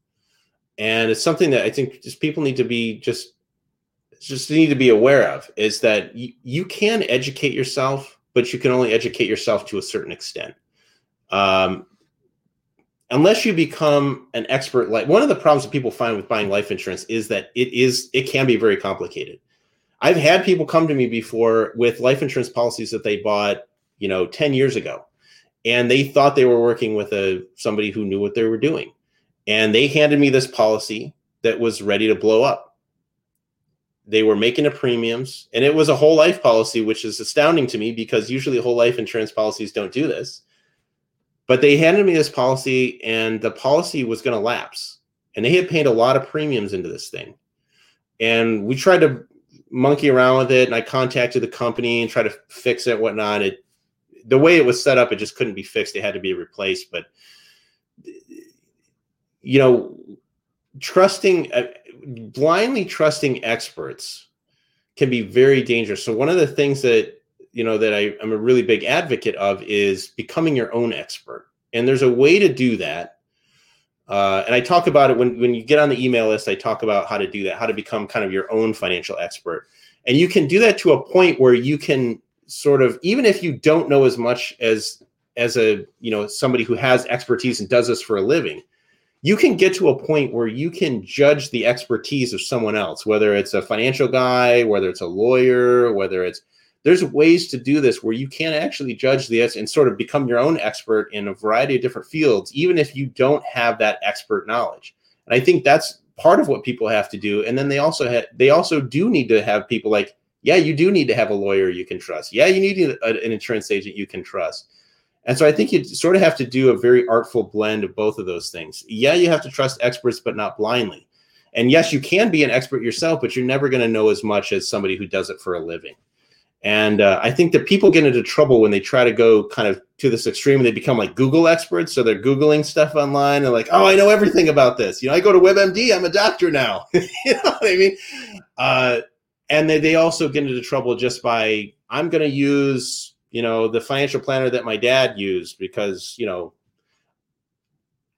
And it's something that I think just people need to be just just need to be aware of is that you, you can educate yourself, but you can only educate yourself to a certain extent. Um, unless you become an expert like one of the problems that people find with buying life insurance is that it is it can be very complicated. I've had people come to me before with life insurance policies that they bought you know 10 years ago and they thought they were working with a somebody who knew what they were doing and they handed me this policy that was ready to blow up. They were making the premiums and it was a whole life policy which is astounding to me because usually whole life insurance policies don't do this but they handed me this policy, and the policy was going to lapse. And they had paid a lot of premiums into this thing. And we tried to monkey around with it, and I contacted the company and tried to fix it, whatnot. It the way it was set up, it just couldn't be fixed. It had to be replaced. But you know, trusting uh, blindly trusting experts can be very dangerous. So one of the things that you know that I, am a really big advocate of is becoming your own expert. And there's a way to do that. Uh, and I talk about it when when you get on the email list. I talk about how to do that, how to become kind of your own financial expert. And you can do that to a point where you can sort of, even if you don't know as much as as a you know somebody who has expertise and does this for a living, you can get to a point where you can judge the expertise of someone else, whether it's a financial guy, whether it's a lawyer, whether it's there's ways to do this where you can actually judge this and sort of become your own expert in a variety of different fields, even if you don't have that expert knowledge. And I think that's part of what people have to do. And then they also have, they also do need to have people like, yeah, you do need to have a lawyer you can trust. Yeah, you need a, an insurance agent you can trust. And so I think you sort of have to do a very artful blend of both of those things. Yeah, you have to trust experts, but not blindly. And yes, you can be an expert yourself, but you're never going to know as much as somebody who does it for a living. And uh, I think that people get into trouble when they try to go kind of to this extreme they become like Google experts. So they're Googling stuff online and like, oh, I know everything about this. You know, I go to WebMD, I'm a doctor now. you know what I mean? Uh, and they, they also get into trouble just by, I'm going to use, you know, the financial planner that my dad used because, you know,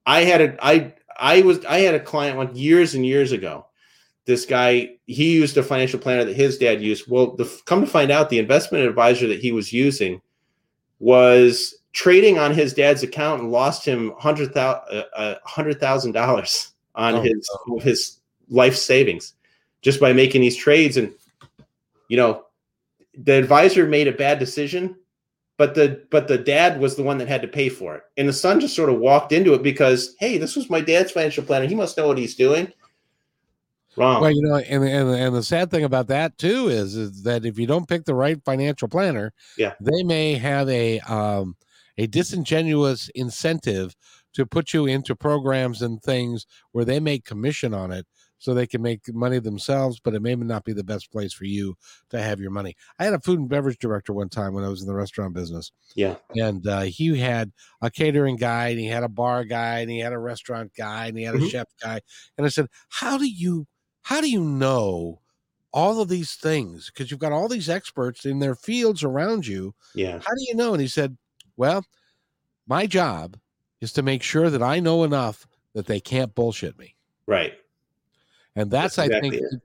I had a, I, I was, I had a client one years and years ago this guy he used a financial planner that his dad used. Well the, come to find out the investment advisor that he was using was trading on his dad's account and lost him hundred thousand uh, hundred thousand dollars on oh, his no. his life savings just by making these trades. And you know the advisor made a bad decision but the but the dad was the one that had to pay for it. And the son just sort of walked into it because hey this was my dad's financial planner. He must know what he's doing Wrong. Well, you know, and, and and the sad thing about that too is is that if you don't pick the right financial planner, yeah, they may have a um a disingenuous incentive to put you into programs and things where they make commission on it so they can make money themselves, but it may not be the best place for you to have your money. I had a food and beverage director one time when I was in the restaurant business. Yeah. And uh, he had a catering guy and he had a bar guy and he had a restaurant guy and he had a mm-hmm. chef guy. And I said, How do you how do you know all of these things? Because you've got all these experts in their fields around you. Yeah. How do you know? And he said, Well, my job is to make sure that I know enough that they can't bullshit me. Right. And that's, that's exactly I think, it.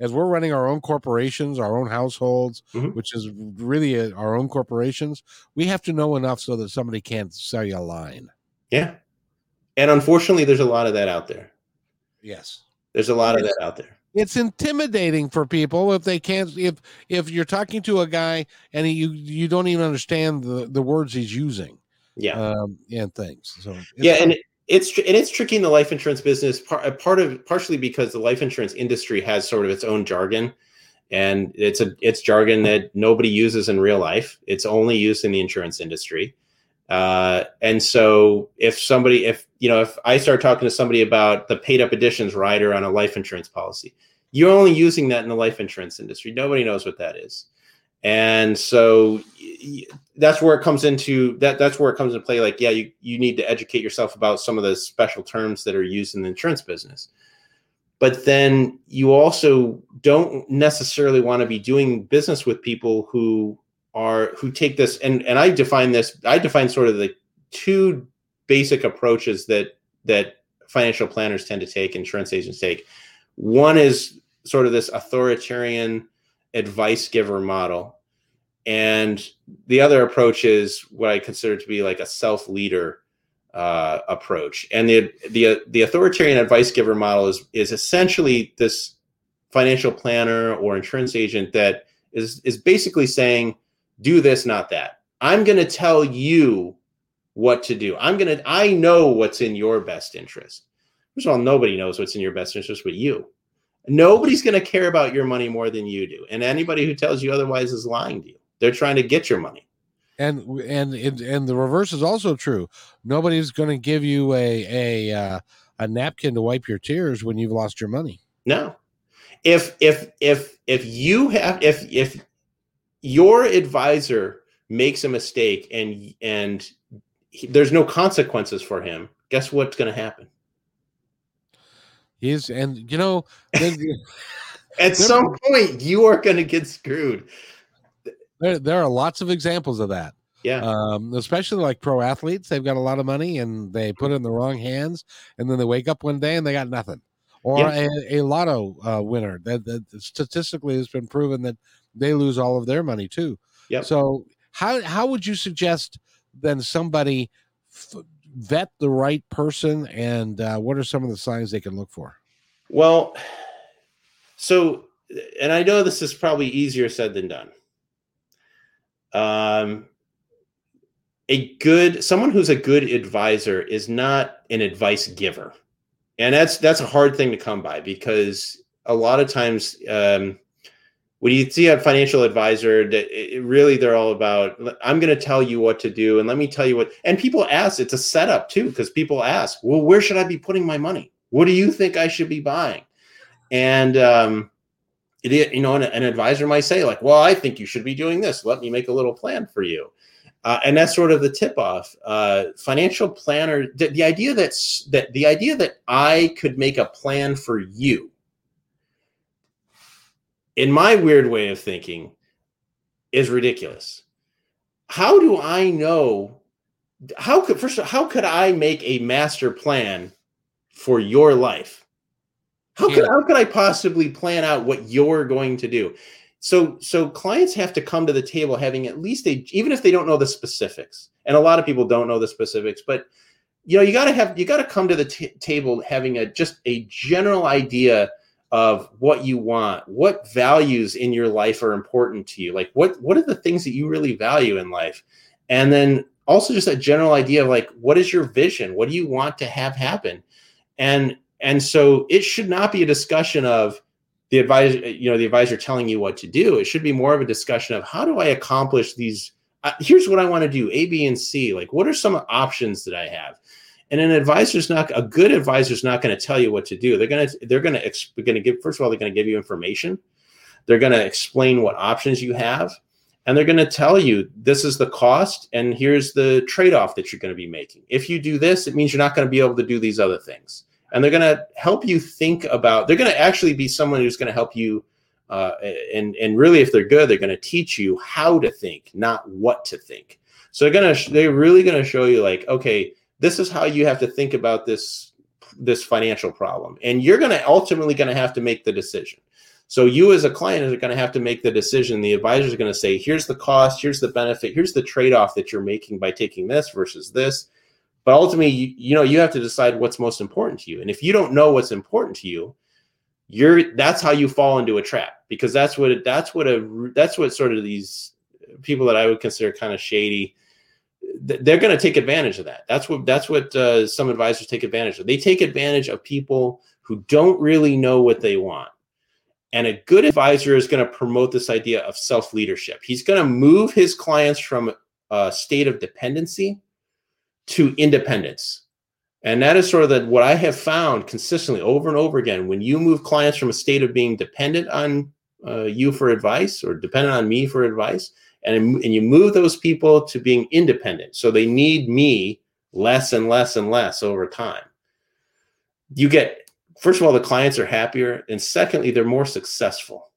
as we're running our own corporations, our own households, mm-hmm. which is really a, our own corporations, we have to know enough so that somebody can't sell you a line. Yeah. And unfortunately, there's a lot of that out there. Yes. There's a lot of that out there. It's intimidating for people if they can't if if you're talking to a guy and you you don't even understand the the words he's using. Yeah. Um, and things. So yeah, and it, it's and it's tricky in the life insurance business. Part part of partially because the life insurance industry has sort of its own jargon, and it's a it's jargon that nobody uses in real life. It's only used in the insurance industry. Uh, and so if somebody, if, you know, if I start talking to somebody about the paid up additions rider on a life insurance policy, you're only using that in the life insurance industry. Nobody knows what that is. And so that's where it comes into that. That's where it comes into play. Like, yeah, you, you need to educate yourself about some of the special terms that are used in the insurance business. But then you also don't necessarily want to be doing business with people who are who take this and and I define this I define sort of the two basic approaches that that financial planners tend to take, insurance agents take. One is sort of this authoritarian advice giver model, and the other approach is what I consider to be like a self leader uh, approach. And the the the authoritarian advice giver model is is essentially this financial planner or insurance agent that is is basically saying, do this, not that. I'm going to tell you what to do. I'm going to I know what's in your best interest. First of all, nobody knows what's in your best interest but you. Nobody's going to care about your money more than you do. And anybody who tells you otherwise is lying to you. They're trying to get your money and and and the reverse is also true. Nobody's going to give you a a uh, a napkin to wipe your tears when you've lost your money. No, if if if if you have if if your advisor makes a mistake and and he, there's no consequences for him, guess what's going to happen? He's and you know. At some point, you are going to get screwed there, there are lots of examples of that. Yeah. Um, especially like pro athletes, they've got a lot of money and they put it in the wrong hands, and then they wake up one day and they got nothing. Or yeah. a, a lotto uh, winner that, that statistically has been proven that they lose all of their money too. Yeah. So how how would you suggest then somebody f- vet the right person, and uh, what are some of the signs they can look for? Well, so and I know this is probably easier said than done um, a good someone who's a good advisor is not an advice giver and that's that's a hard thing to come by because a lot of times um, when you see a financial advisor really they're all about i'm going to tell you what to do and let me tell you what and people ask it's a setup too because people ask well where should i be putting my money what do you think i should be buying and um, it, you know, an, an, advisor might say like, well, I think you should be doing this. Let me make a little plan for you. Uh, and that's sort of the tip off. Uh, financial planner, the, the idea that's that the idea that I could make a plan for you, in my weird way of thinking, is ridiculous. How do I know? How could first all, how could I make a master plan for your life? How could how could I possibly plan out what you're going to do? So so clients have to come to the table having at least a even if they don't know the specifics. And a lot of people don't know the specifics, but you know, you got to have you got to come to the t- table having a just a general idea of what you want, what values in your life are important to you. Like what what are the things that you really value in life? And then also just a general idea of like what is your vision? What do you want to have happen? And and so it should not be a discussion of the advisor, you know, the advisor telling you what to do. It should be more of a discussion of how do I accomplish these? Uh, here's what I want to do: A, B, and C. Like, what are some options that I have? And an advisor's not a good advisor's not going to tell you what to do. They're going to they're going to they're going to give first of all they're going to give you information. They're going to explain what options you have, and they're going to tell you this is the cost and here's the trade off that you're going to be making. If you do this, it means you're not going to be able to do these other things and they're going to help you think about they're going to actually be someone who's going to help you uh, and and really if they're good they're going to teach you how to think not what to think so they're going to they're really going to show you like okay this is how you have to think about this this financial problem. And you're going to ultimately going to have to make the decision. So you as a client are going to have to make the decision. The advisors are going to say here's the cost here's the benefit here's the trade-off that you're making by taking this versus this. But ultimately you, you know you have to decide what's most important to you. And if you don't know what's important to you you're that's how you fall into a trap. Because that's what that's what a that's what sort of these people that I would consider kind of shady they're going to take advantage of that. That's what that's what uh, some advisors take advantage of. They take advantage of people who don't really know what they want. And a good advisor is going to promote this idea of self leadership. He's going to move his clients from a state of dependency to independence. And that is sort of the, what I have found consistently over and over again. When you move clients from a state of being dependent on uh, you for advice or dependent on me for advice, and, and you move those people to being independent, so they need me less and less and less over time. You get, first of all, the clients are happier. And secondly, they're more successful.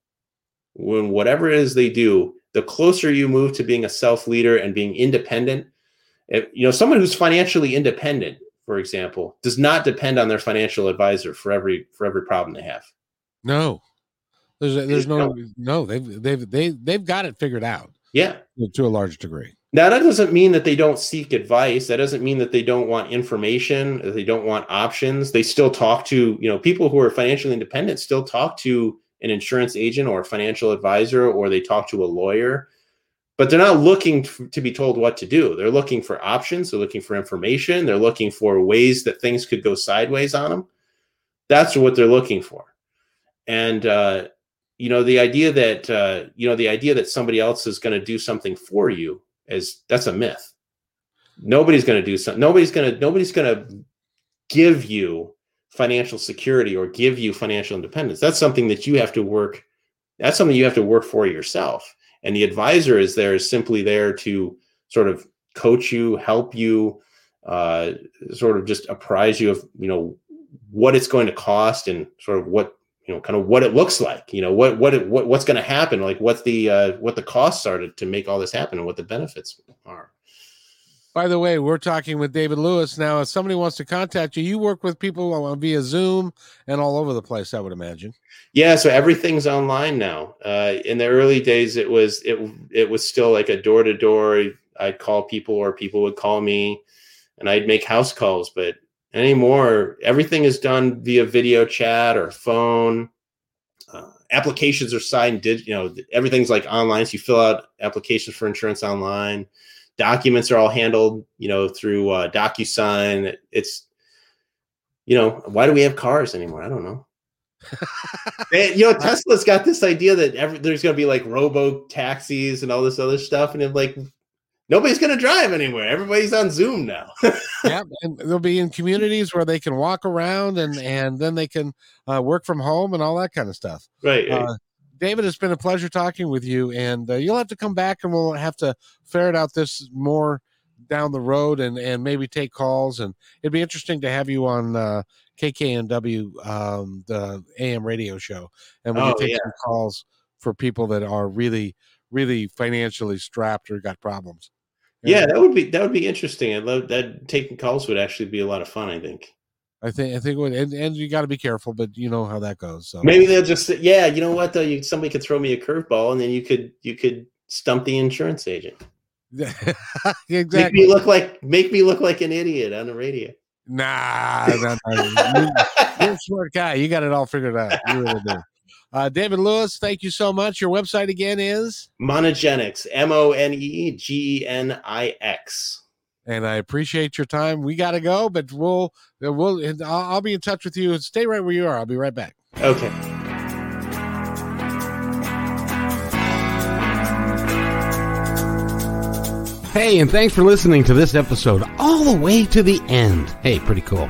When whatever it is they do, the closer you move to being a self leader and being independent, If, you know, someone who's financially independent, for example, does not depend on their financial advisor for every for every problem they have. No, there's there's no no they've they've they they've got it figured out. Yeah, to a large degree. Now that doesn't mean that they don't seek advice. That doesn't mean that they don't want information. They don't want options. They still talk to you know people who are financially independent. Still talk to an insurance agent or a financial advisor, or they talk to a lawyer. But they're not looking to be told what to do. They're looking for options. They're looking for information. They're looking for ways that things could go sideways on them. That's what they're looking for. And uh, you know the idea that uh, you know the idea that somebody else is going to do something for you is that's a myth. Nobody's going to do something. Nobody's going to nobody's going to give you financial security or give you financial independence. That's something that you have to work. That's something you have to work for yourself. And the advisor is there is simply there to sort of coach you, help you, uh, sort of just apprise you of you know what it's going to cost and sort of what you know kind of what it looks like you know what what it, what what's going to happen like what's the uh, what the costs are to, to make all this happen and what the benefits are. By the way we're talking with david lewis. Now if somebody wants to contact you you work with people via zoom and all over the place i would imagine. Yeah so everything's online now. Uh, in the early days it was it it was still like a door to door i'd call people or people would call me and i'd make house calls but anymore. Everything is done via video chat or phone. Uh, applications are signed did you know everything's like online so you fill out applications for insurance online. Documents are all handled you know through uh, docusign. It's you know why do we have cars anymore? I don't know. You know tesla's got this idea that every, there's going to be like robo taxis and all this other stuff and it like nobody's going to drive anywhere. Everybody's on Zoom now. yeah, and they'll be in communities where they can walk around and and then they can uh, work from home and all that kind of stuff. Right. Uh, David, it's been a pleasure talking with you, and uh, you'll have to come back and we'll have to ferret out this more down the road and and maybe take calls. And it'd be interesting to have you on uh, KKNW, um, the AM radio show, and we oh, can take yeah. some calls for people that are really really financially strapped or got problems. Yeah, that would be that would be interesting. I love that taking calls would actually be a lot of fun. I think. I think I think would, and, and you got to be careful, but you know how that goes. So maybe they'll just say, yeah, you know what though, you somebody could throw me a curveball, and then you could you could stump the insurance agent. exactly. Make me look like make me look like an idiot on the radio. Nah, nah, nah. you're a smart guy. You got it all figured out. You really do. Uh, David Lewis, thank you so much. Your website again is Monegenix, M O N E G E N I X. And I appreciate your time. We got to go, but we'll we'll I'll, I'll be in touch with you. Stay right where you are. I'll be right back. Okay. Hey, and thanks for listening to this episode all the way to the end. Hey, pretty cool.